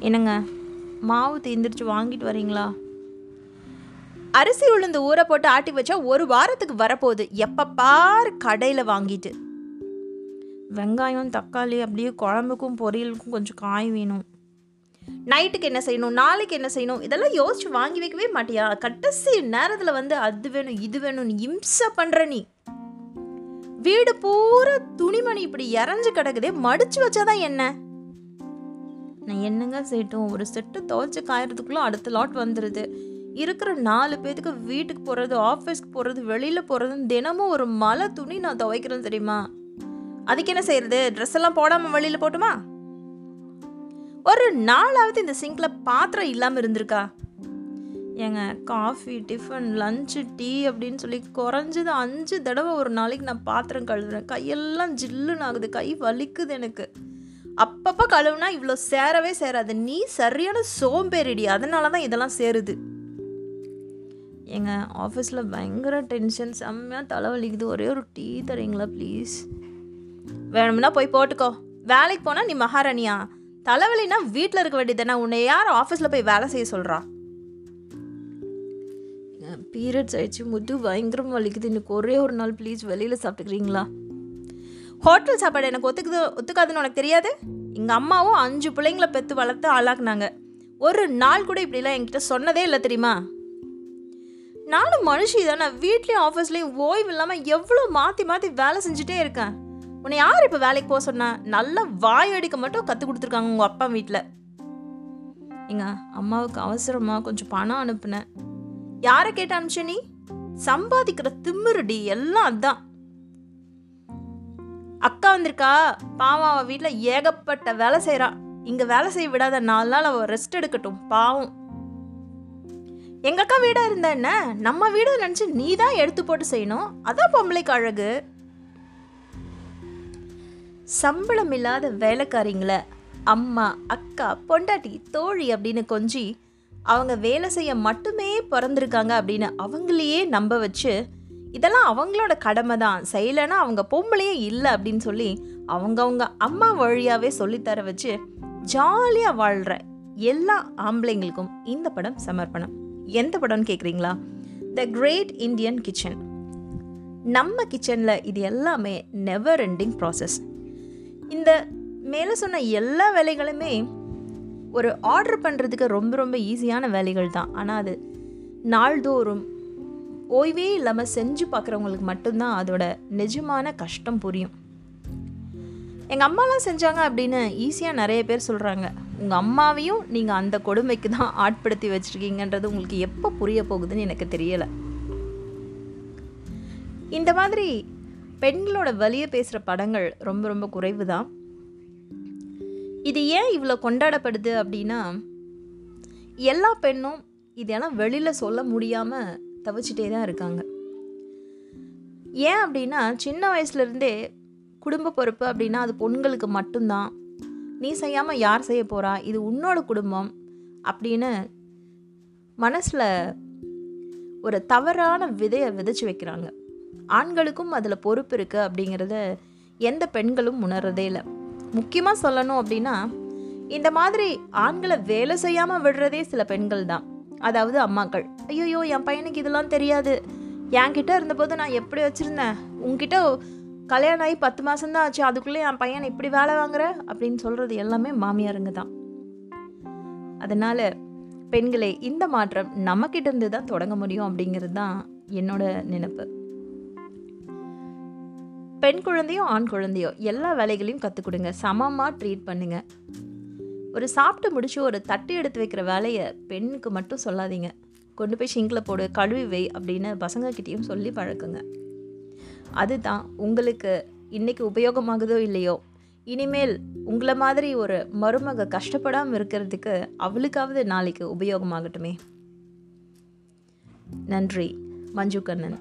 என்னங்க? மாவு தீந்துருச்சு வாங்கிட்டு வரீங்களா? அரிசி உளுந்து ஊற போட்டு ஆட்டி வச்சா ஒரு வாரத்துக்கு வரப்போகுது. எப்போ பாரு கடையில் வாங்கிட்டு. வெங்காயம் தக்காளி அப்படியே குழம்புக்கும் பொரியலுக்கும் கொஞ்சம் காய் வேணும். நைட்டுக்கு என்ன செய்யணும்? நாளைக்கு என்ன செய்யணும்? இதெல்லாம் யோசிச்சு வாங்கி வைக்கவே மாட்டியா? கடைசி நேரத்தில் வந்து அது வேணும் இது வேணும்னு நீ இம்சை பண்ணுற நீ. வீடு பூரா துணிமணி இப்படி இறஞ்சு கிடக்குதே மடிச்சு வச்சாதான் என்ன? நான் என்னங்க செய்யட்டும்? ஒரு செட்டு துவைச்சி காயறதுக்குள்ளே அடுத்த லாட் வந்துடுது இருக்கிற நாலு பேத்துக்கு வீட்டுக்கு போகிறது ஆஃபீஸ்க்கு போகிறது வெளியில் போகிறதுன்னு தினமும் ஒரு மலை துணி நான் துவைக்கிறேன் தெரியுமா? அதுக்கு என்ன செய்யறது? ட்ரெஸ் எல்லாம் போடாமல் வெளியில் போட்டுமா? ஒரு நாளாவது இந்த சிங்கில் பாத்திரம் இல்லாமல் இருந்திருக்கா? ஏங்க காஃபி டிஃபன் லஞ்சு டீ அப்படின்னு சொல்லி குறைஞ்சது அஞ்சு தடவை ஒரு நாளைக்கு நான் பாத்திரம் கழுவுறேன். கையெல்லாம் ஜில்லுன்னு ஆகுது. கை வலிக்குது எனக்கு. அப்பப்போ கழுவுனா இவ்வளோ சேரவே சேராது. நீ சரியான சோம்பேறிடி. அதனால தான் இதெல்லாம் சேருது. ஏங்க ஆஃபீஸில் பயங்கர டென்ஷன். செம்மையாக தலைவலிக்குது. ஒரே ஒரு டீ தரீங்களா ப்ளீஸ்? வேணும்னா போய் போட்டுக்கோ. வேலைக்கு போனால் நீ மகாராணியா? தலைவலினா வீட்டில் இருக்க வேண்டியதுதானே. உன்னை யார் ஆஃபீஸில் போய் வேலை செய்ய சொல்கிறா பீரியட்ஸ் ஆயிடுச்சு. முது பயங்கரமாக வலிக்குது. இன்னைக்கு ஒரே ஒரு நாள் ப்ளீஸ். வெளியில் சாப்பிட்டுக்கிறீங்களா? ஹோட்டல் சாப்பாடு எனக்கு ஒத்துக்குது ஒத்துக்காதுன்னு உனக்கு தெரியாது? எங்கள் அம்மாவும் அஞ்சு பிள்ளைங்களை பெற்று வளர்த்து ஆளாக்குனாங்க. ஒரு நாள் கூட இப்படிலாம் என்கிட்ட சொன்னதே இல்லை தெரியுமா? நானும் மனுஷி தானே வீட்லேயும் ஆஃபீஸ்லேயும் ஓய்வு இல்லாமல் எவ்வளோ மாற்றி மாற்றி வேலை செஞ்சுட்டே இருக்கேன். உன்னை யார் இப்போ வேலைக்கு போக சொன்னா? நல்லா வாய் அடிக்க மட்டும் கற்றுக் கொடுத்துருக்காங்க உங்கள் அப்பா வீட்டில் எங்க அம்மாவுக்கு அவசரமாக கொஞ்சம் பணம் அனுப்புனேன். யாரை கேட்டு அனுப்பிச்ச நீ? சம்பாதிக்கிற திமிருடி எல்லாம் அதான். அக்கா வந்திருக்கா? பாவம் அவள் வீட்டில் ஏகப்பட்ட வேலை செய்கிறா இங்கே வேலை செய்ய விடாத நாலு நாள் அவள் ரெஸ்ட் எடுக்கட்டும் பாவம். எங்கள் அக்கா வீடாக இருந்தா என்ன? நம்ம வீடு நினச்சி நீ தான் எடுத்து போட்டு செய்யணும். அதான் பொம்பளைக்கு அழகு. சம்பளம் இல்லாத வேலைக்காரிங்கள அம்மா அக்கா பொண்டாட்டி தோழி அப்படின்னு கொஞ்சி அவங்க வேலை செய்ய மட்டுமே பிறந்திருக்காங்க அப்படின்னு அவங்களையே நம்ப வச்சு இதெல்லாம் அவங்களோட கடமை தான். செய்யலைன்னா அவங்க பொம்பளையே இல்லை அப்படின்னு சொல்லி அவங்கவுங்க அம்மா வழியாகவே சொல்லித்தர வச்சு ஜாலியாக வாழ்கிற எல்லா ஆம்பளைங்களுக்கும் இந்த படம் சமர்ப்பணம். எந்த படம்னு கேட்குறீங்களா த கிரேட் இந்தியன் கிச்சன் நம்ம கிச்சனில் இது எல்லாமே நெவர் எண்டிங் ப்ராசஸ் இந்த மேலே சொன்ன எல்லா வேலைகளுமே ஒரு ஆர்டர் பண்ணுறதுக்கு ரொம்ப ரொம்ப ஈஸியான வேலைகள் தான். ஆனால் அது நாள்தோறும் ஓய்வே இல்லாமல் செஞ்சு பார்க்குறவங்களுக்கு மட்டும்தான் அதோட நிஜமான கஷ்டம் புரியும். எங்கள் அம்மாலாம் செஞ்சாங்க அப்படின்னு ஈஸியாக நிறைய பேர் சொல்கிறாங்க உங்கள் அம்மாவையும் நீங்கள் அந்த கொடுமைக்கு தான் ஆட்படுத்தி வச்சுருக்கீங்கன்றது உங்களுக்கு எப்போ புரிய போகுதுன்னு எனக்கு தெரியலை. இந்த மாதிரி பெண்களோட வலியை பேசுகிற படங்கள் ரொம்ப ரொம்ப குறைவு தான் இது ஏன் இவ்வளோ கொண்டாடப்படுது அப்படின்னா எல்லா பெண்ணும் இதெல்லாம் வெளியில் சொல்ல முடியாமல் தவிச்சிட்டே தான் இருக்காங்க. ஏன் அப்படின்னா சின்ன வயசுலேருந்தே குடும்ப பொறுப்பு அப்படின்னா அது பொண்களுக்கு மட்டும்தான். நீ செய்யாமல் யார் செய்ய போகிறா இது உன்னோட குடும்பம் அப்படின்னு மனசில் ஒரு தவறான விதையை விதைச்சி வைக்கிறாங்க. ஆண்களுக்கும் அதில் பொறுப்பு இருக்குது அப்படிங்கிறத எந்த பெண்களும் உணர்றதே இல்லை. முக்கியமாக சொல்லணும் அப்படின்னா இந்த மாதிரி ஆண்களை வேலை செய்யாமல் விடுறதே சில பெண்கள் தான் அதாவது அம்மாக்கள். ஐயோயோ என் பையனுக்கு இதெல்லாம் தெரியாது. என்கிட்ட இருந்தபோது நான் எப்படி வச்சுருந்தேன்? உங்ககிட்ட கல்யாணம் ஆகி பத்து மாதம்தான் ஆச்சு. அதுக்குள்ளே என் பையனை இப்படி வேலை வாங்குற? அப்படின்னு சொல்கிறது எல்லாமே மாமியாருங்க தான். அதனால் பெண்களே இந்த மாற்றம் நம்மக்கிட்ட இருந்து தான் தொடங்க முடியும் அப்படிங்கிறது தான் என்னோட நினைப்பு. பெண் குழந்தையோ ஆண் குழந்தையோ எல்லா வேலைகளையும் கற்றுக் கொடுங்க. சமமாக ட்ரீட் பண்ணுங்கள் ஒரு சாப்பிட்டு முடிச்சு ஒரு தட்டு எடுத்து வைக்கிற வேலையை பெண்ணுக்கு மட்டும் சொல்லாதீங்க. கொண்டு போய் ஷிங்கில் போடு கழுவி வை அப்படின்னு பசங்கக்கிட்டேயும் சொல்லி பழக்குங்க. அதுதான் உங்களுக்கு இன்றைக்கி உபயோகமாகுதோ இல்லையோ. இனிமேல் உங்களை மாதிரி ஒரு மருமக கஷ்டப்படாமல் இருக்கிறதுக்கு அவளுக்காவது நாளைக்கு உபயோகமாகட்டுமே. நன்றி மஞ்சு கண்ணன்